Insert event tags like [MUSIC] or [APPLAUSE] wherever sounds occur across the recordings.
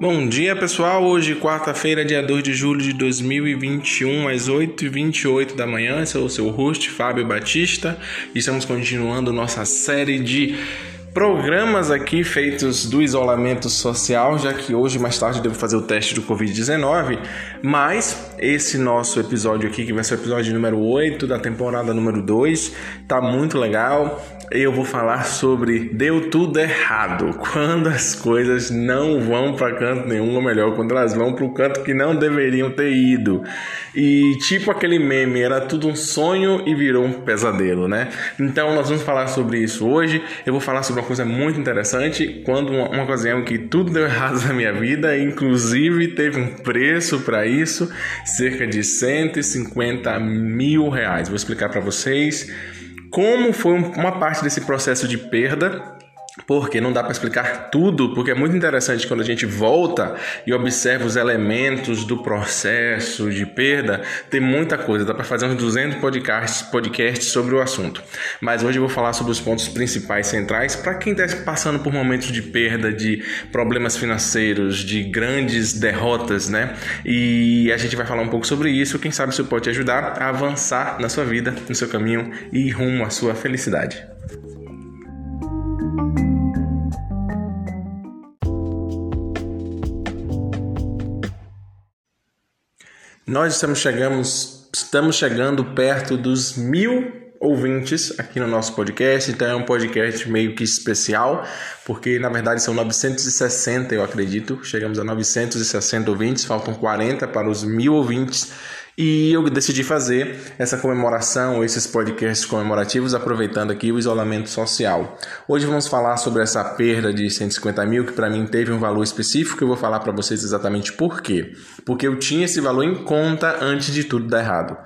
Bom dia pessoal, hoje quarta-feira, dia 2 de julho de 2021, às 8h28 da manhã. Eu sou o seu host, Fábio Batista, estamos continuando nossa série de programas aqui feitos do isolamento social, já que hoje mais tarde devo fazer o teste do Covid-19, mas esse nosso episódio aqui, que vai ser o episódio número 8 da temporada número 2, tá muito legal eu vou falar sobre deu tudo errado, [LAUGHS] quando as coisas não vão para canto nenhum, ou melhor, quando elas vão para o canto que não deveriam ter ido. E tipo aquele meme, era tudo um sonho e virou um pesadelo, né? Então nós vamos falar sobre isso hoje. Eu vou falar sobre uma coisa muito interessante, quando uma, uma ocasião que tudo deu [LAUGHS] errado na minha vida, inclusive teve um preço para isso, cerca de 150 mil reais. Vou explicar para vocês como foi uma parte desse processo de perda porque não dá para explicar tudo, porque é muito interessante quando a gente volta e observa os elementos do processo de perda, tem muita coisa, dá para fazer uns 200 podcasts, podcasts sobre o assunto. Mas hoje eu vou falar sobre os pontos principais centrais para quem está passando por momentos de perda, de problemas financeiros, de grandes derrotas, né? E a gente vai falar um pouco sobre isso, quem sabe isso pode te ajudar a avançar na sua vida, no seu caminho e rumo à sua felicidade. Nós estamos, chegamos, estamos chegando perto dos mil ouvintes aqui no nosso podcast, então é um podcast meio que especial, porque na verdade são 960, eu acredito. Chegamos a 960 ouvintes, faltam 40 para os mil ouvintes e eu decidi fazer essa comemoração, esses podcasts comemorativos, aproveitando aqui o isolamento social. Hoje vamos falar sobre essa perda de 150 mil, que para mim teve um valor específico. Eu vou falar para vocês exatamente por quê. Porque eu tinha esse valor em conta antes de tudo dar errado.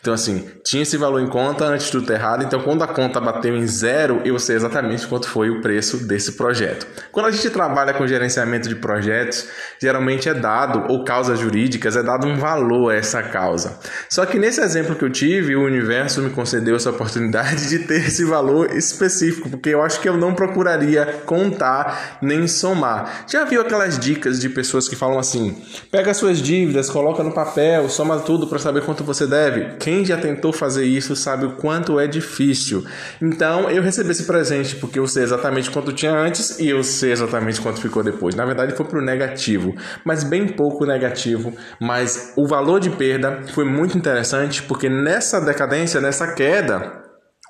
Então, assim, tinha esse valor em conta antes de tudo dar errado. Então, quando a conta bateu em zero, eu sei exatamente quanto foi o preço desse projeto. Quando a gente trabalha com gerenciamento de projetos, geralmente é dado, ou causas jurídicas, é dado um valor a essa causa causa. Só que nesse exemplo que eu tive, o universo me concedeu essa oportunidade de ter esse valor específico, porque eu acho que eu não procuraria contar nem somar. Já viu aquelas dicas de pessoas que falam assim: pega suas dívidas, coloca no papel, soma tudo para saber quanto você deve? Quem já tentou fazer isso sabe o quanto é difícil. Então eu recebi esse presente porque eu sei exatamente quanto tinha antes e eu sei exatamente quanto ficou depois. Na verdade foi pro negativo, mas bem pouco negativo, mas o valor de perda foi muito interessante porque nessa decadência, nessa queda,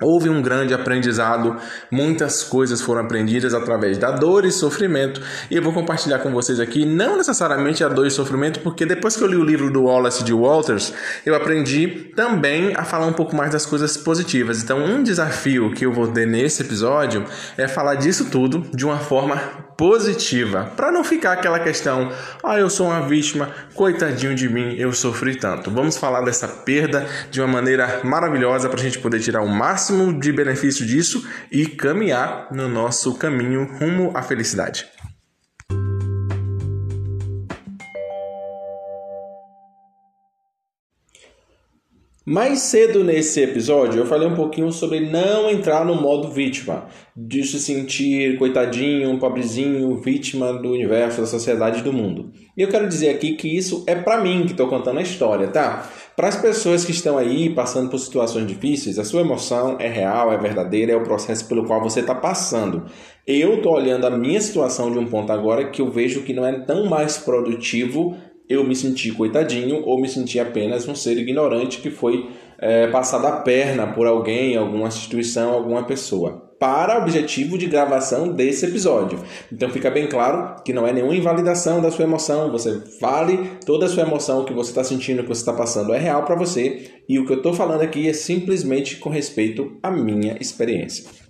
Houve um grande aprendizado, muitas coisas foram aprendidas através da dor e sofrimento, e eu vou compartilhar com vocês aqui, não necessariamente a dor e sofrimento, porque depois que eu li o livro do Wallace de Walters, eu aprendi também a falar um pouco mais das coisas positivas. Então, um desafio que eu vou ter nesse episódio é falar disso tudo de uma forma positiva, para não ficar aquela questão, ah, eu sou uma vítima, coitadinho de mim, eu sofri tanto. Vamos falar dessa perda de uma maneira maravilhosa para a gente poder tirar o máximo de benefício disso e caminhar no nosso caminho rumo à felicidade. Mais cedo nesse episódio eu falei um pouquinho sobre não entrar no modo vítima, de se sentir coitadinho, pobrezinho, vítima do universo, da sociedade do mundo. E eu quero dizer aqui que isso é para mim que estou contando a história, tá? Para as pessoas que estão aí passando por situações difíceis, a sua emoção é real, é verdadeira, é o processo pelo qual você está passando. Eu estou olhando a minha situação de um ponto agora que eu vejo que não é tão mais produtivo eu me senti coitadinho ou me senti apenas um ser ignorante que foi é, passado a perna por alguém, alguma instituição, alguma pessoa. Para o objetivo de gravação desse episódio. Então fica bem claro que não é nenhuma invalidação da sua emoção. Você vale toda a sua emoção, o que você está sentindo, o que você está passando é real para você. E o que eu estou falando aqui é simplesmente com respeito à minha experiência.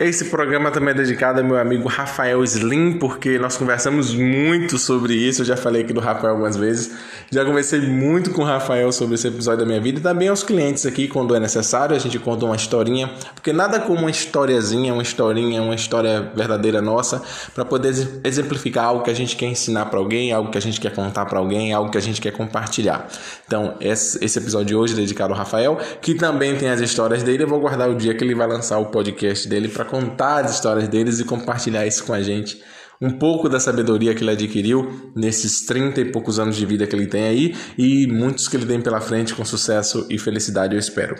Esse programa também é dedicado ao meu amigo Rafael Slim, porque nós conversamos muito sobre isso. Eu já falei aqui do Rafael algumas vezes. Já conversei muito com o Rafael sobre esse episódio da minha vida e também aos clientes aqui, quando é necessário. A gente conta uma historinha, porque nada como uma historiazinha, uma historinha, uma história verdadeira nossa, para poder exemplificar algo que a gente quer ensinar para alguém, algo que a gente quer contar para alguém, algo que a gente quer compartilhar. Então, esse episódio de hoje é dedicado ao Rafael, que também tem as histórias dele. Eu vou guardar o dia que ele vai lançar o podcast dele para contar as histórias deles e compartilhar isso com a gente. Um pouco da sabedoria que ele adquiriu nesses 30 e poucos anos de vida que ele tem aí e muitos que ele tem pela frente com sucesso e felicidade, eu espero.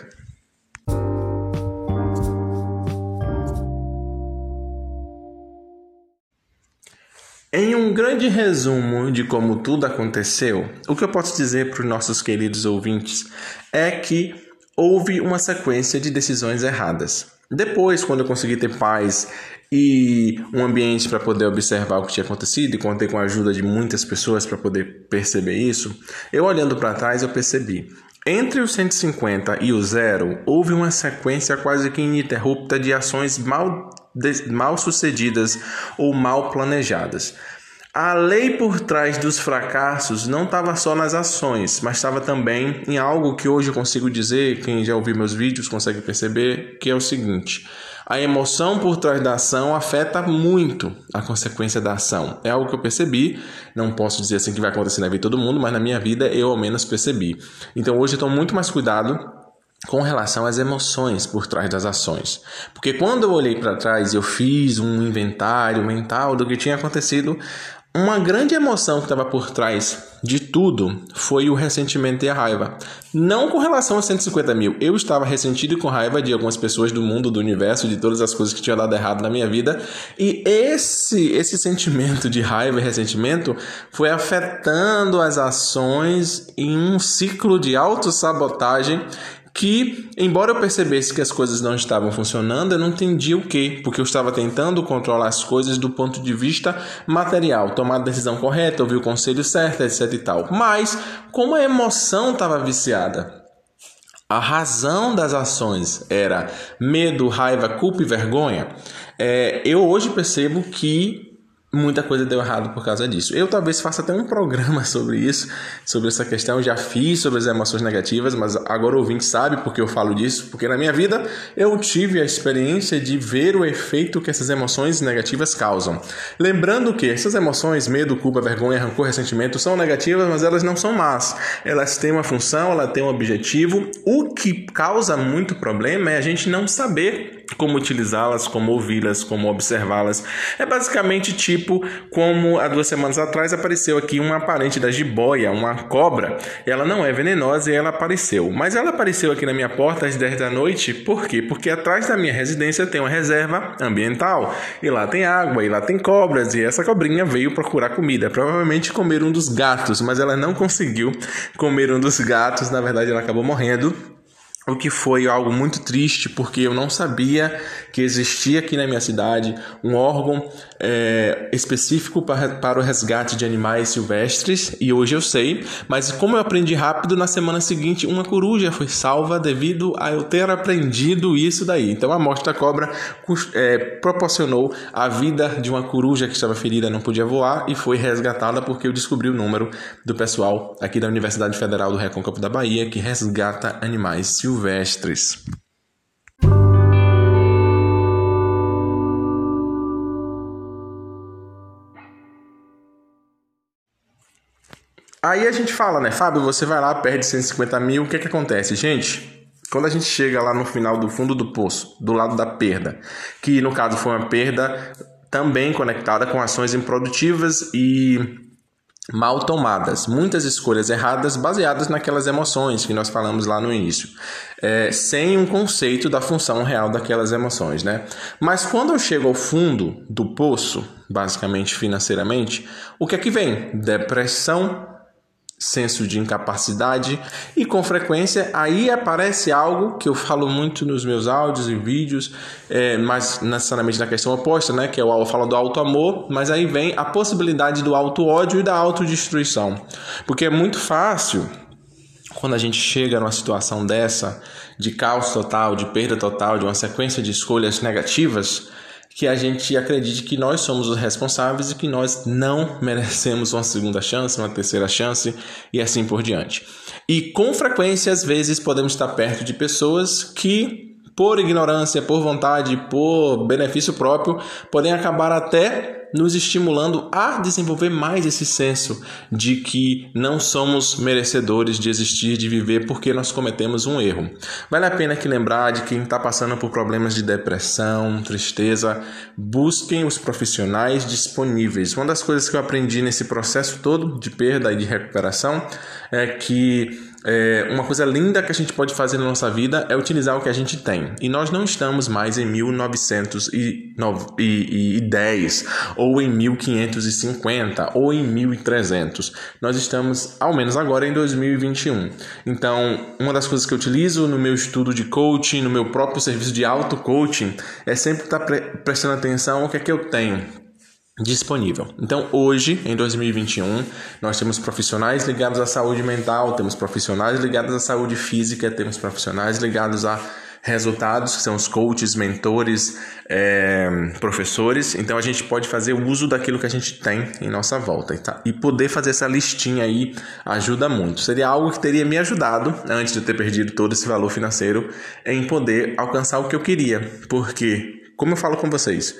Em um grande resumo de como tudo aconteceu, o que eu posso dizer para os nossos queridos ouvintes é que houve uma sequência de decisões erradas. Depois, quando eu consegui ter paz e um ambiente para poder observar o que tinha acontecido e contei com a ajuda de muitas pessoas para poder perceber isso, eu olhando para trás eu percebi. Entre o 150 e o zero, houve uma sequência quase que ininterrupta de ações mal, mal sucedidas ou mal planejadas. A lei por trás dos fracassos não estava só nas ações, mas estava também em algo que hoje eu consigo dizer, quem já ouviu meus vídeos consegue perceber, que é o seguinte: a emoção por trás da ação afeta muito a consequência da ação. É algo que eu percebi, não posso dizer assim que vai acontecer na vida de todo mundo, mas na minha vida eu ao menos percebi. Então hoje eu tomo muito mais cuidado com relação às emoções por trás das ações. Porque quando eu olhei para trás, eu fiz um inventário mental do que tinha acontecido, uma grande emoção que estava por trás de tudo foi o ressentimento e a raiva. Não com relação a 150 mil. Eu estava ressentido e com raiva de algumas pessoas do mundo, do universo, de todas as coisas que tinham dado errado na minha vida. E esse, esse sentimento de raiva e ressentimento foi afetando as ações em um ciclo de autossabotagem que, embora eu percebesse que as coisas não estavam funcionando, eu não entendia o que, porque eu estava tentando controlar as coisas do ponto de vista material, tomar a decisão correta, ouvir o conselho certo, etc e tal. Mas, como a emoção estava viciada, a razão das ações era medo, raiva, culpa e vergonha, é, eu hoje percebo que muita coisa deu errado por causa disso. Eu talvez faça até um programa [LAUGHS] sobre isso, sobre essa questão. Eu já fiz sobre as emoções negativas, mas agora o ouvinte sabe porque eu falo disso, porque na minha vida eu tive a experiência de ver o efeito que essas emoções negativas causam. Lembrando que essas emoções, medo, culpa, vergonha, rancor, ressentimento, são negativas, mas elas não são más. Elas têm uma função, elas têm um objetivo. O que causa muito problema é a gente não saber como utilizá-las, como ouvi-las, como observá-las. É basicamente tipo como há duas semanas atrás apareceu aqui uma parente da jiboia, uma cobra. Ela não é venenosa e ela apareceu. Mas ela apareceu aqui na minha porta às 10 da noite, por quê? Porque atrás da minha residência tem uma reserva ambiental. E lá tem água, e lá tem cobras, e essa cobrinha veio procurar comida. Provavelmente comer um dos gatos, mas ela não conseguiu comer um dos gatos, na verdade ela acabou morrendo o que foi algo muito triste, porque eu não sabia que existia aqui na minha cidade um órgão é, específico para, para o resgate de animais silvestres, e hoje eu sei, mas como eu aprendi rápido, na semana seguinte uma coruja foi salva devido a eu ter aprendido isso daí. Então a morte da cobra é, proporcionou a vida de uma coruja que estava ferida, não podia voar, e foi resgatada porque eu descobri o número do pessoal aqui da Universidade Federal do Recôncavo da Bahia que resgata animais silvestres Aí a gente fala, né, Fábio, você vai lá, perde 150 mil, o que é que acontece? Gente, quando a gente chega lá no final do fundo do poço, do lado da perda, que no caso foi uma perda também conectada com ações improdutivas e mal tomadas, muitas escolhas erradas baseadas naquelas emoções que nós falamos lá no início, é, sem um conceito da função real daquelas emoções, né? Mas quando eu chego ao fundo do poço, basicamente financeiramente, o que é que vem? Depressão, senso de incapacidade e com frequência aí aparece algo que eu falo muito nos meus áudios e vídeos, é, mas necessariamente na questão oposta, né? Que é o falo do auto amor, mas aí vem a possibilidade do auto ódio e da autodestruição, porque é muito fácil quando a gente chega numa situação dessa, de caos total, de perda total, de uma sequência de escolhas negativas, que a gente acredite que nós somos os responsáveis e que nós não [LAUGHS] merecemos uma segunda chance, uma terceira chance e assim por diante. E com frequência, às vezes, podemos estar perto de pessoas que por ignorância, por vontade, por benefício próprio, podem acabar até nos estimulando a desenvolver mais esse senso de que não somos merecedores de existir, de viver, porque nós cometemos um erro. Vale a pena que lembrar de quem está passando por problemas de depressão, tristeza, busquem os profissionais disponíveis. Uma das coisas que eu aprendi nesse processo todo de perda e de recuperação é que é, uma coisa linda que a gente pode fazer na nossa vida é utilizar o que a gente tem. E nós não estamos mais em 1910 ou em 1550 ou em 1300. Nós estamos, ao menos agora, em 2021. Então, uma das coisas que eu utilizo no meu estudo de coaching, no meu próprio serviço de auto-coaching, é sempre estar pre prestando atenção ao que é que eu tenho disponível. Então, hoje, em 2021, nós temos profissionais ligados à saúde mental, temos profissionais ligados à saúde física, temos profissionais ligados a resultados, que são os coaches, mentores, é, professores. Então, a gente pode fazer uso daquilo que a gente tem em nossa volta. Tá? E poder fazer essa listinha aí ajuda muito. Seria algo que teria me ajudado, antes de eu ter perdido todo esse valor financeiro, em poder alcançar o que eu queria. Porque, como eu falo com vocês,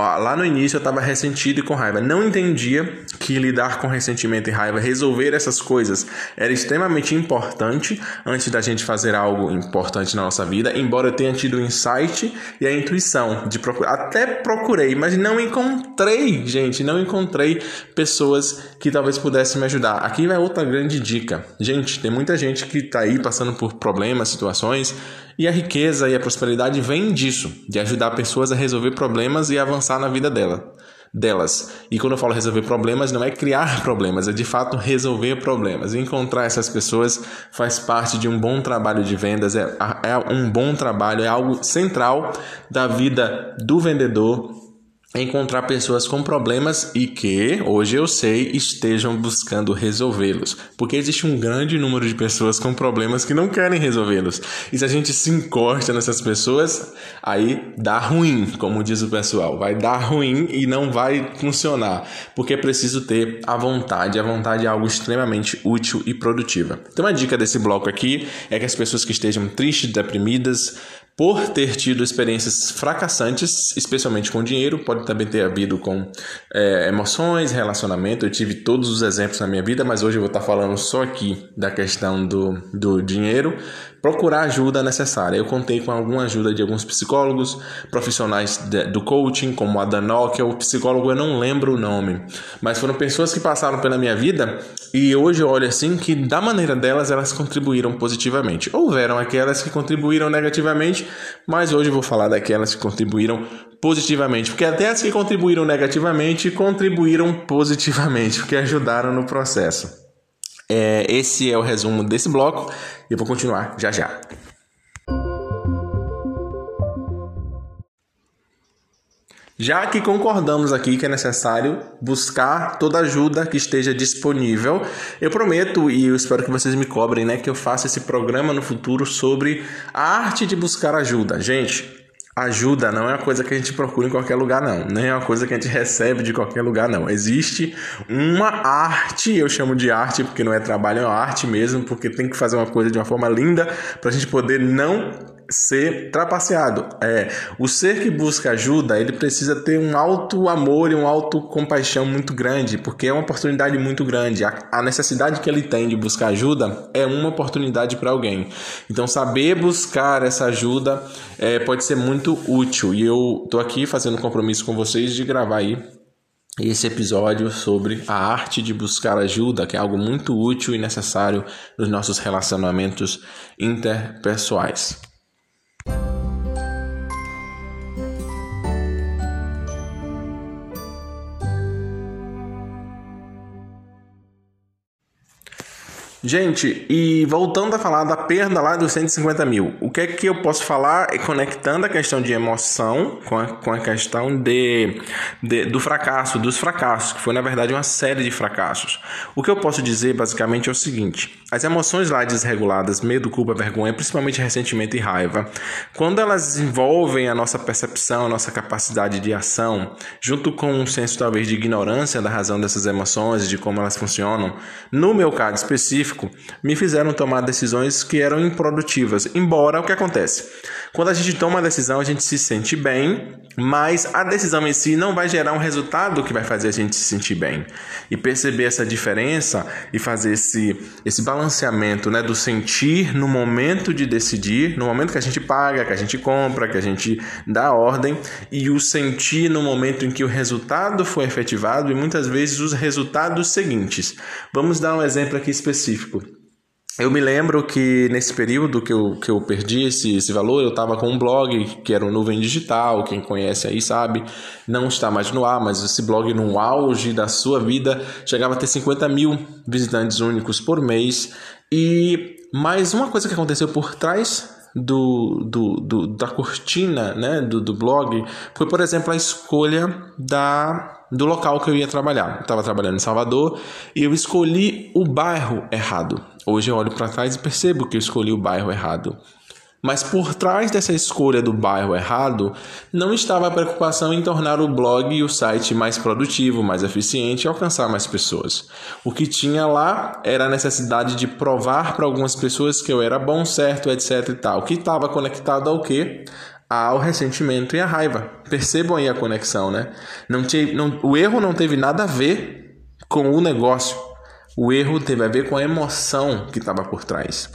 Ó, lá no início eu estava ressentido e com raiva. Não entendia que lidar com ressentimento e raiva, resolver essas coisas, era extremamente importante antes da gente fazer algo importante na nossa vida. Embora eu tenha tido o insight e a intuição de procurar. Até procurei, mas não encontrei, gente. Não encontrei pessoas que talvez pudessem me ajudar. Aqui vai outra grande dica. Gente, tem muita gente que está aí passando por problemas, situações e a riqueza e a prosperidade vêm disso, de ajudar pessoas a resolver problemas e avançar na vida dela, delas. E quando eu falo resolver problemas, não é criar problemas, é de fato resolver problemas. Encontrar essas pessoas faz parte de um bom trabalho de vendas, é, é um bom trabalho, é algo central da vida do vendedor encontrar pessoas com problemas e que, hoje eu sei, estejam buscando resolvê-los. Porque existe um grande número de pessoas com problemas que não querem resolvê-los. E se a gente se encosta nessas pessoas, aí dá ruim, como diz o pessoal. Vai dar ruim e não vai funcionar. Porque é preciso ter a vontade. A vontade é algo extremamente útil e produtiva. Então a dica desse bloco aqui é que as pessoas que estejam tristes, deprimidas, por ter tido experiências fracassantes, especialmente com dinheiro, pode também ter havido com é, emoções, relacionamento. Eu tive todos os exemplos na minha vida, mas hoje eu vou estar falando só aqui da questão do, do dinheiro procurar ajuda necessária. Eu contei com alguma ajuda de alguns psicólogos, profissionais de, do coaching, como a Danock, o psicólogo eu não lembro o nome, mas foram pessoas que passaram pela minha vida e hoje eu olho assim que da maneira delas elas contribuíram positivamente. Houveram aquelas que contribuíram negativamente, mas hoje eu vou falar daquelas que contribuíram positivamente, porque até as que contribuíram negativamente contribuíram positivamente, porque ajudaram no processo. É, esse é o resumo desse bloco e eu vou continuar já já. Já que concordamos aqui que é necessário buscar toda ajuda que esteja disponível, eu prometo e eu espero que vocês me cobrem, né, que eu faça esse programa no futuro sobre a arte de buscar ajuda. Gente, ajuda não é uma coisa que a gente procura em qualquer lugar, não. Nem é uma coisa que a gente recebe de qualquer lugar, não. Existe uma arte, eu chamo de arte porque não é trabalho, é uma arte mesmo, porque tem que fazer uma coisa de uma forma linda para a gente poder não ser trapaceado. É, o ser que busca ajuda, ele precisa ter um alto amor e um alto compaixão muito grande, porque é uma oportunidade muito grande. A, a necessidade que ele tem de buscar ajuda é uma oportunidade para alguém. Então, saber buscar essa ajuda é, pode ser muito útil. E eu tô aqui fazendo compromisso com vocês de gravar aí esse episódio sobre a arte de buscar ajuda, que é algo muito útil e necessário nos nossos relacionamentos interpessoais. Gente, e voltando a falar da perda lá dos 150 mil, o que é que eu posso falar e conectando a questão de emoção com a, com a questão de, de, do fracasso, dos fracassos, que foi na verdade uma série de fracassos. O que eu posso dizer basicamente é o seguinte: as emoções lá desreguladas, medo, culpa, vergonha, principalmente ressentimento e raiva, quando elas envolvem a nossa percepção, a nossa capacidade de ação, junto com um senso talvez de ignorância da razão dessas emoções de como elas funcionam, no meu caso específico, específico me fizeram tomar decisões que eram improdutivas. Embora o que acontece? Quando a gente toma uma decisão, a gente se sente bem, mas a decisão em si não vai gerar um resultado que vai fazer a gente se sentir bem. E perceber essa diferença e fazer esse, esse balanceamento né, do sentir no momento de decidir, no momento que a gente paga, que a gente compra, que a gente dá ordem, e o sentir no momento em que o resultado foi efetivado e muitas vezes os resultados seguintes. Vamos dar um exemplo aqui específico específico. Eu me lembro que nesse período que eu, que eu perdi esse, esse valor, eu estava com um blog que era o Nuvem Digital, quem conhece aí sabe, não está mais no ar, mas esse blog no auge da sua vida chegava a ter 50 mil visitantes únicos por mês. E mais uma coisa que aconteceu por trás do, do, do, da cortina né, do, do blog foi, por exemplo, a escolha da do local que eu ia trabalhar. Eu estava trabalhando em Salvador e eu escolhi o bairro errado. Hoje eu olho para trás e percebo que eu escolhi o bairro errado. Mas por trás dessa escolha do bairro errado, não estava a preocupação em tornar o blog e o site mais produtivo, mais eficiente e alcançar mais pessoas. O que tinha lá era a necessidade de provar para algumas pessoas que eu era bom, certo, etc e tal. Que estava conectado ao quê? Ao ressentimento e à raiva. Percebam aí a conexão, né? Não te, não, o erro não teve nada a ver com o negócio. O erro teve a ver com a emoção que estava por trás.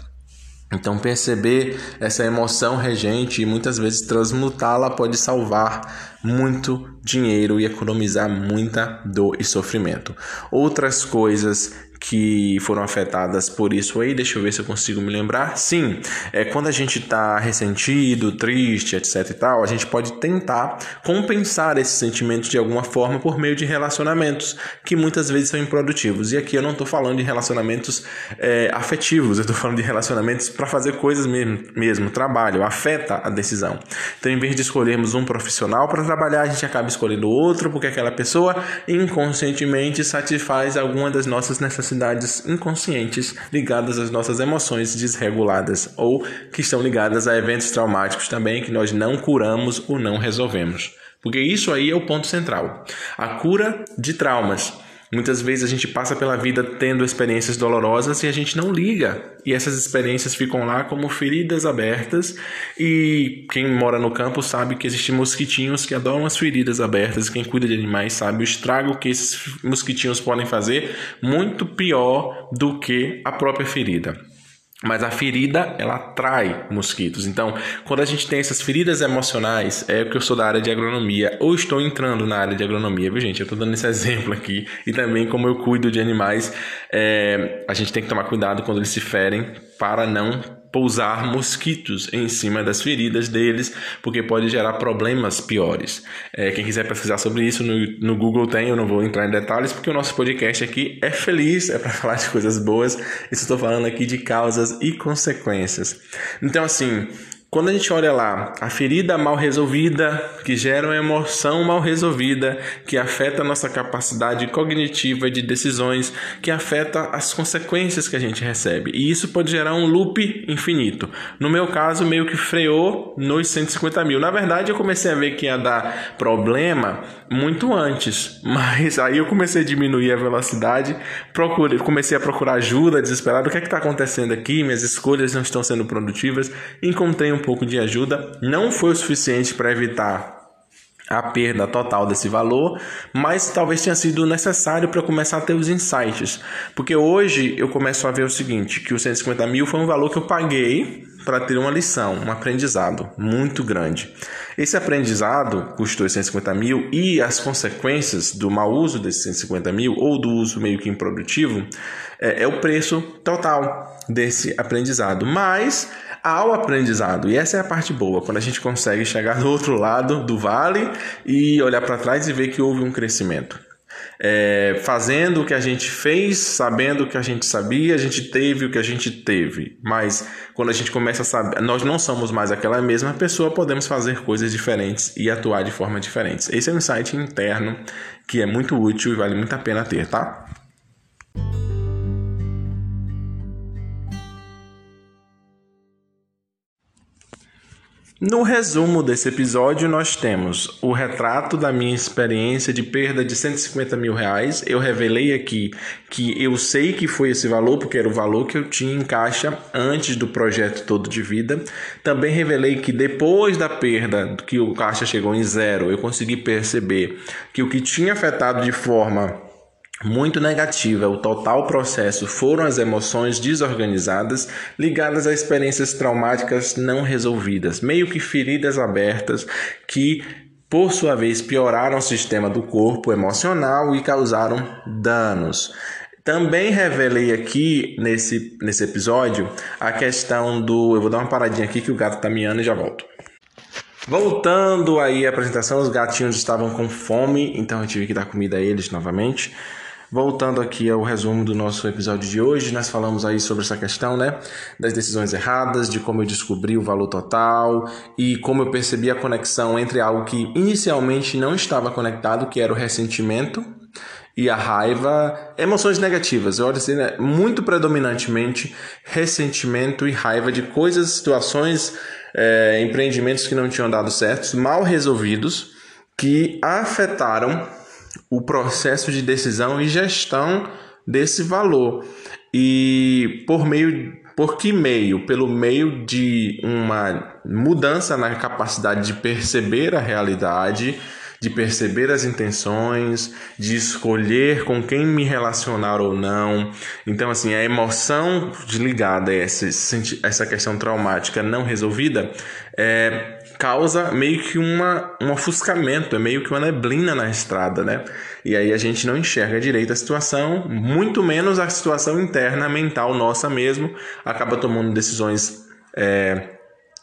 Então, perceber essa emoção regente e muitas vezes transmutá-la pode salvar muito dinheiro e economizar muita dor e sofrimento. Outras coisas que foram afetadas por isso aí, deixa eu ver se eu consigo me lembrar. Sim, é quando a gente está ressentido, triste, etc e tal, a gente pode tentar compensar esse sentimento de alguma forma por meio de relacionamentos que muitas vezes são improdutivos. E aqui eu não estou falando de relacionamentos é, afetivos, eu estou falando de relacionamentos para fazer coisas mesmo, mesmo, trabalho, afeta a decisão. Então, em vez de escolhermos um profissional para trabalhar, a gente acaba escolhendo outro porque aquela pessoa inconscientemente satisfaz alguma das nossas necessidades necessidades inconscientes ligadas às nossas emoções desreguladas ou que estão ligadas a eventos traumáticos também que nós não curamos ou não resolvemos. Porque isso aí é o ponto central. A cura de traumas. Muitas vezes a gente passa pela vida tendo experiências dolorosas e a gente não liga. E essas experiências ficam lá como feridas abertas. E quem mora no campo sabe que existem mosquitinhos que adoram as feridas abertas. Quem cuida de animais sabe o estrago que esses mosquitinhos podem fazer, muito pior do que a própria ferida. Mas a ferida, ela atrai mosquitos. Então, quando a gente tem essas feridas emocionais, é porque eu sou da área de agronomia, ou estou entrando na área de agronomia, viu, gente? Eu estou dando esse [LAUGHS] exemplo aqui. E também, como eu cuido de animais, é, a gente tem que tomar cuidado quando eles se ferem para não pousar mosquitos em cima das feridas deles, porque pode gerar problemas piores. É, quem quiser pesquisar sobre isso no, no Google tem, eu não vou entrar em detalhes, porque o nosso podcast aqui é feliz, é para [LAUGHS] falar de coisas boas, e estou falando aqui de causas e consequências. Então, assim, quando a gente olha lá, a ferida mal resolvida, que gera uma emoção mal resolvida, que afeta a nossa capacidade cognitiva de decisões, que afeta as consequências que a gente recebe. E isso pode gerar um loop infinito. No meu caso, meio que freou nos 150 mil. Na verdade, eu comecei a ver que ia dar problema muito antes, [LAUGHS] mas aí eu comecei a diminuir a velocidade, procurei, comecei a procurar ajuda, desesperado. O que é está acontecendo aqui? Minhas escolhas não estão sendo produtivas. Encontrei um pouco de ajuda, não foi o suficiente para evitar a perda total desse valor, mas talvez tenha sido necessário para começar a ter os insights. Porque hoje eu começo a ver o seguinte: que os 150 mil foi um valor que eu paguei para ter uma lição, um aprendizado muito grande. Esse aprendizado custou 150 mil e as consequências do mau uso desses 150 mil ou do uso meio que improdutivo é, é o preço total desse aprendizado. Mas ao aprendizado. E essa é a parte boa, quando a gente consegue chegar do outro lado do vale e olhar para trás e ver que houve um crescimento. é, fazendo o que a gente fez, sabendo o que a gente sabia, a gente teve o que a gente teve. Mas quando a gente começa a saber, nós não somos mais aquela mesma pessoa, podemos fazer coisas diferentes e atuar de forma diferentes. Esse é um insight interno que é muito útil e vale muito a pena ter, tá? No resumo desse episódio, nós temos o retrato da minha experiência de perda de 150 mil reais. Eu revelei aqui que eu sei que foi esse valor, porque era o valor que eu tinha em caixa antes do projeto todo de vida. Também revelei que depois da perda, que o caixa chegou em zero, eu consegui perceber que o que tinha afetado de forma muito negativa, o total processo foram as emoções desorganizadas ligadas a experiências traumáticas não resolvidas, meio que feridas abertas que por sua vez pioraram o sistema do corpo emocional e causaram danos. Também revelei aqui nesse, nesse episódio a questão do. Eu vou dar uma paradinha aqui que o gato tá miando e já volto. Voltando aí à apresentação, os gatinhos estavam com fome, então eu tive que dar comida a eles novamente. Voltando aqui ao resumo do nosso episódio de hoje, nós falamos aí sobre essa questão, né, das decisões erradas, de como eu descobri o valor total e como eu percebi a conexão entre algo que inicialmente não estava conectado, que era o ressentimento e a raiva, emoções negativas. Eu olho assim, né, muito predominantemente ressentimento e raiva de coisas, situações, é, empreendimentos que não tinham dado certo, mal resolvidos, que afetaram o processo de decisão e gestão desse valor. E por meio por que meio? Pelo meio de uma mudança na capacidade de perceber a realidade, de perceber as intenções, de escolher com quem me relacionar ou não. Então, assim, a emoção ligada a essa, essa questão traumática não resolvida é, causa meio que uma, um ofuscamento, é meio que uma neblina na estrada, né? E aí a gente não enxerga direito a situação, muito menos a situação interna, mental nossa mesmo, acaba tomando decisões. É,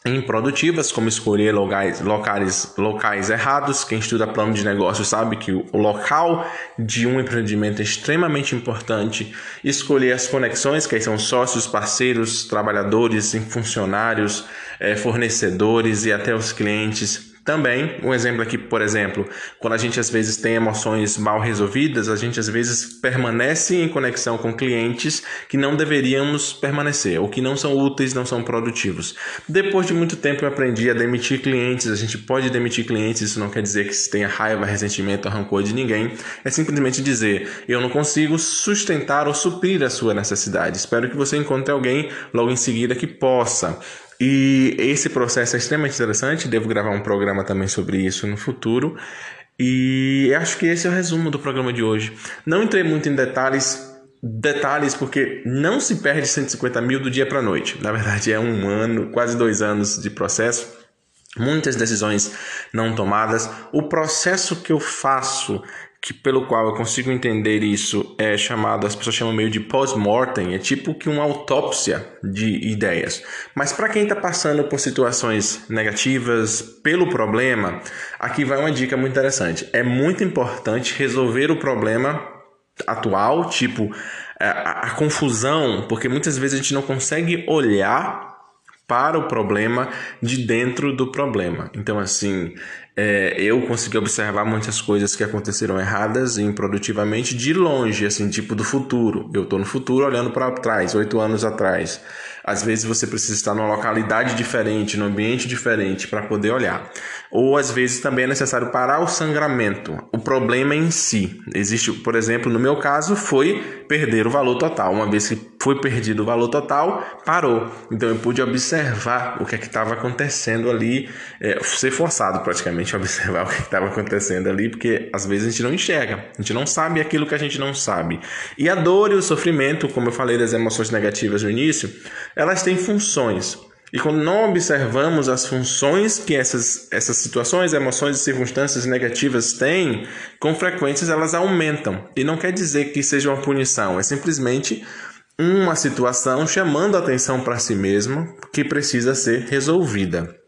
improdutivas, como escolher locais, locais, locais errados. Quem estuda plano de negócio sabe que o local de um empreendimento é extremamente importante. Escolher as conexões, que são sócios, parceiros, trabalhadores, funcionários, eh, fornecedores e até os clientes também, um exemplo aqui, por exemplo, quando a gente às vezes tem emoções mal resolvidas, a gente às vezes permanece em conexão com clientes que não deveríamos permanecer, ou que não são úteis, não são produtivos. Depois de muito tempo eu aprendi a demitir clientes, a gente pode demitir clientes, isso não quer dizer que se tenha raiva, ressentimento, rancor de ninguém, é simplesmente dizer, eu não consigo sustentar ou suprir a sua necessidade. Espero que você encontre alguém logo em seguida que possa. E esse processo é extremamente interessante, devo gravar um programa também sobre isso no futuro. E acho que esse é o resumo do programa de hoje. Não entrei muito em detalhes, detalhes porque não se perde 150 mil do dia para a noite. Na verdade, é um ano, quase dois anos de processo. Muitas decisões não tomadas. O processo que eu faço que pelo qual eu consigo entender isso é chamado, as pessoas chamam meio de post-mortem, é tipo que uma autópsia de ideias. Mas para quem está passando por situações negativas pelo problema, aqui vai uma dica muito interessante. É muito importante resolver o problema atual, tipo a, a confusão, porque muitas vezes a gente não consegue olhar para o problema de dentro do problema. Então, assim, é, eu consegui observar muitas coisas que aconteceram erradas e improdutivamente de longe, assim, tipo do futuro. Eu estou no futuro olhando para trás, oito anos atrás. Às vezes você precisa estar numa localidade diferente, num ambiente diferente para poder olhar. Ou às vezes também é necessário parar o sangramento, o problema em si. Existe, por exemplo, no meu caso, foi perder o valor total. Uma vez que foi perdido o valor total, parou. Então eu pude observar o que é que estava acontecendo ali, é, ser forçado praticamente a observar [LAUGHS] o que estava acontecendo ali, porque às vezes a gente não enxerga, a gente não sabe aquilo que a gente não sabe. E a dor e o sofrimento, como eu falei das emoções negativas no início, elas têm funções. E quando não observamos as funções que essas, essas situações, emoções e circunstâncias negativas têm, com frequência elas aumentam. E não quer dizer que seja uma punição, é simplesmente uma situação chamando a atenção para si mesma que precisa ser resolvida.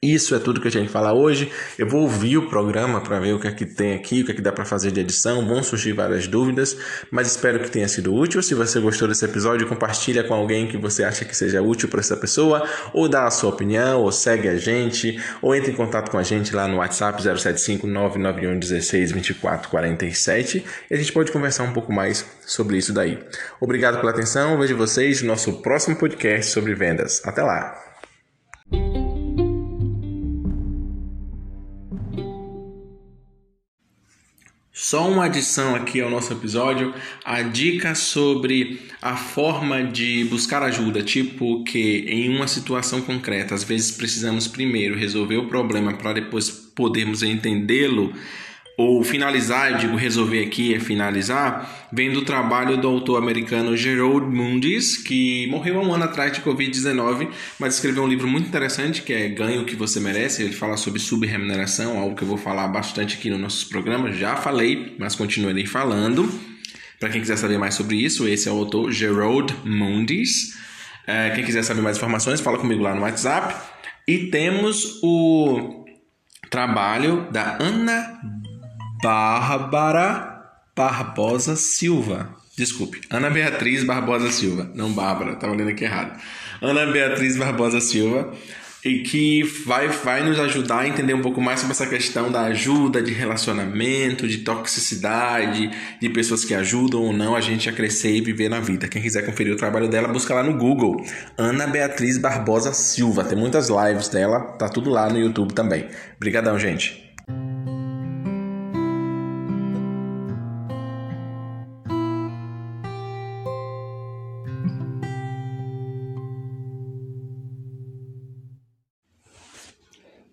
Isso é tudo que a gente fala hoje. Eu vou ouvir o programa para ver o que é que tem aqui, o que é que dá para fazer de edição. Vão surgir várias dúvidas, mas espero que tenha sido útil. Se você gostou desse episódio, compartilha com alguém que você acha que seja útil para essa pessoa, ou dá a sua opinião, ou segue a gente, ou entre em contato com a gente lá no WhatsApp 075 991 16 24 47 e a gente pode conversar um pouco mais sobre isso daí. Obrigado pela atenção. Vejo vocês no nosso próximo podcast sobre vendas. Até lá. Só uma adição aqui ao nosso episódio, a dica sobre a forma de buscar ajuda, tipo que em uma situação concreta, às vezes precisamos primeiro resolver o problema para depois podermos entendê-lo ou finalizar, eu digo resolver aqui é finalizar, vem do trabalho do autor americano Gerald Mundis, que morreu há um ano atrás de Covid-19, mas escreveu um livro muito interessante que é Ganho o que você merece. Ele fala sobre subremuneração, algo que eu vou falar bastante aqui nos nossos programas. Já falei, mas continuarei falando. Para quem quiser saber mais sobre isso, esse é o autor Gerald Mundis. É, quem quiser saber mais informações, fala comigo lá no WhatsApp. E temos o trabalho da Ana Bárbara Barbosa Silva. Desculpe, Ana Beatriz Barbosa Silva, não Bárbara, estava lendo aqui errado. Ana Beatriz Barbosa Silva, e que vai, vai nos ajudar a entender um pouco mais sobre essa questão da ajuda, de relacionamento, de toxicidade, de pessoas que ajudam ou não a gente a crescer e viver na vida. Quem quiser conferir o trabalho dela, busca lá no Google. Ana Beatriz Barbosa Silva. Tem muitas lives dela, tá tudo lá no YouTube também. Obrigadão, gente.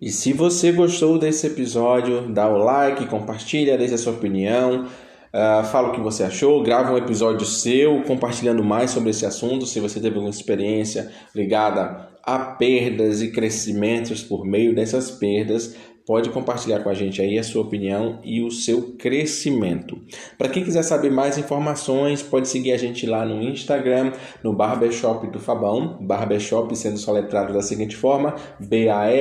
E se você gostou desse episódio, dá o like, compartilha, deixa a sua opinião, uh, fala o que você achou, grava um episódio seu compartilhando mais sobre esse assunto, se você teve alguma experiência ligada a perdas e crescimentos por meio dessas perdas, Pode compartilhar com a gente aí a sua opinião e o seu crescimento. Para quem quiser saber mais informações, pode seguir a gente lá no Instagram, no Barbershop do Fabão, Barbershop sendo soletrado da seguinte forma: B-A-R-B-R-S-H-O-P,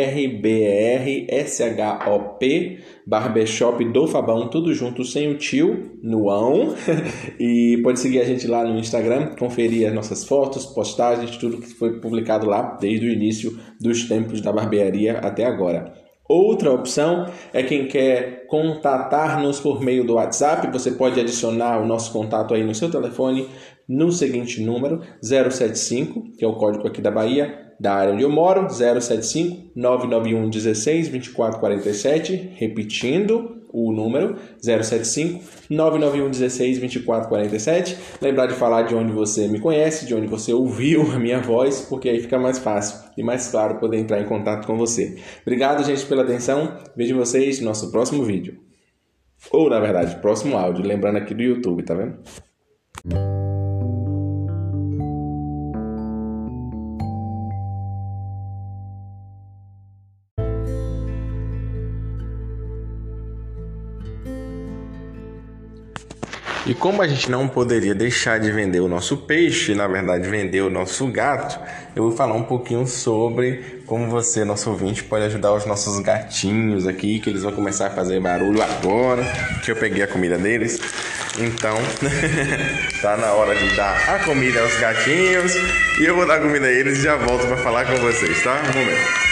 Barbershop do Fabão, tudo junto, sem o tio, no ão. [LAUGHS] e pode seguir a gente lá no Instagram, conferir as nossas fotos, postagens, tudo que foi publicado lá desde o início dos tempos da barbearia até agora. Outra opção é quem quer contatar-nos por meio do WhatsApp. Você pode adicionar o nosso contato aí no seu telefone no seguinte número: 075, que é o código aqui da Bahia, da área onde eu moro, 075 991 16 2447. Repetindo, o número 075 991 16 24 47. Lembrar de falar de onde você me conhece, de onde você ouviu a minha voz, porque aí fica mais fácil e mais claro poder entrar em contato com você. Obrigado, gente, pela atenção. Vejo vocês no nosso próximo vídeo. Ou, na verdade, próximo áudio. Lembrando aqui do YouTube, tá vendo? E como a gente não poderia deixar de vender o nosso peixe, na verdade vender o nosso gato, eu vou falar um pouquinho sobre como você, nosso ouvinte, pode ajudar os nossos gatinhos aqui, que eles vão começar a fazer barulho agora, que eu peguei a comida deles. Então, [LAUGHS] tá na hora de dar a comida aos gatinhos e eu vou dar comida a eles e já volto para falar com vocês, tá? Um momento.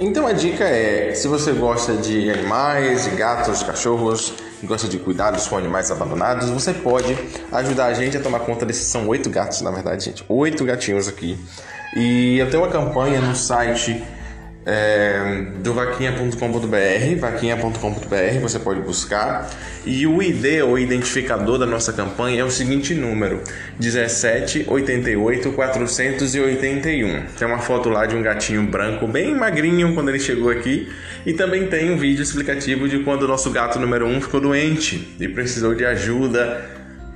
Então a dica é, se você gosta de animais, de gatos, de cachorros, gosta de cuidados com animais abandonados, você pode ajudar a gente a tomar conta desses. São oito gatos, na verdade, gente. Oito gatinhos aqui. E eu tenho uma campanha no site é, do vaquinha.com.br, vaquinha.com.br, você pode buscar. E o ID, o identificador da nossa campanha, é o seguinte número: 1788 481. Tem uma foto lá de um gatinho branco, bem magrinho quando ele chegou aqui. E também tem um vídeo explicativo de quando o nosso gato número 1 um ficou doente e precisou de ajuda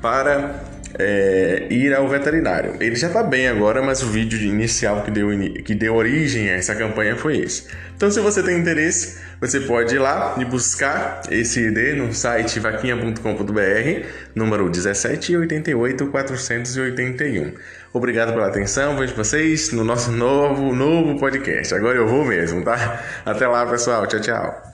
para é, ir ao veterinário. Ele já está bem agora, mas o vídeo inicial que deu, que deu origem a essa campanha foi esse. Então, se você tem interesse, você pode ir lá e buscar esse ID no site vaquinha.com.br, número 1788 481. Obrigado pela atenção, vejo vocês no nosso novo, novo podcast. Agora eu vou mesmo, tá? Até lá, pessoal. Tchau, tchau.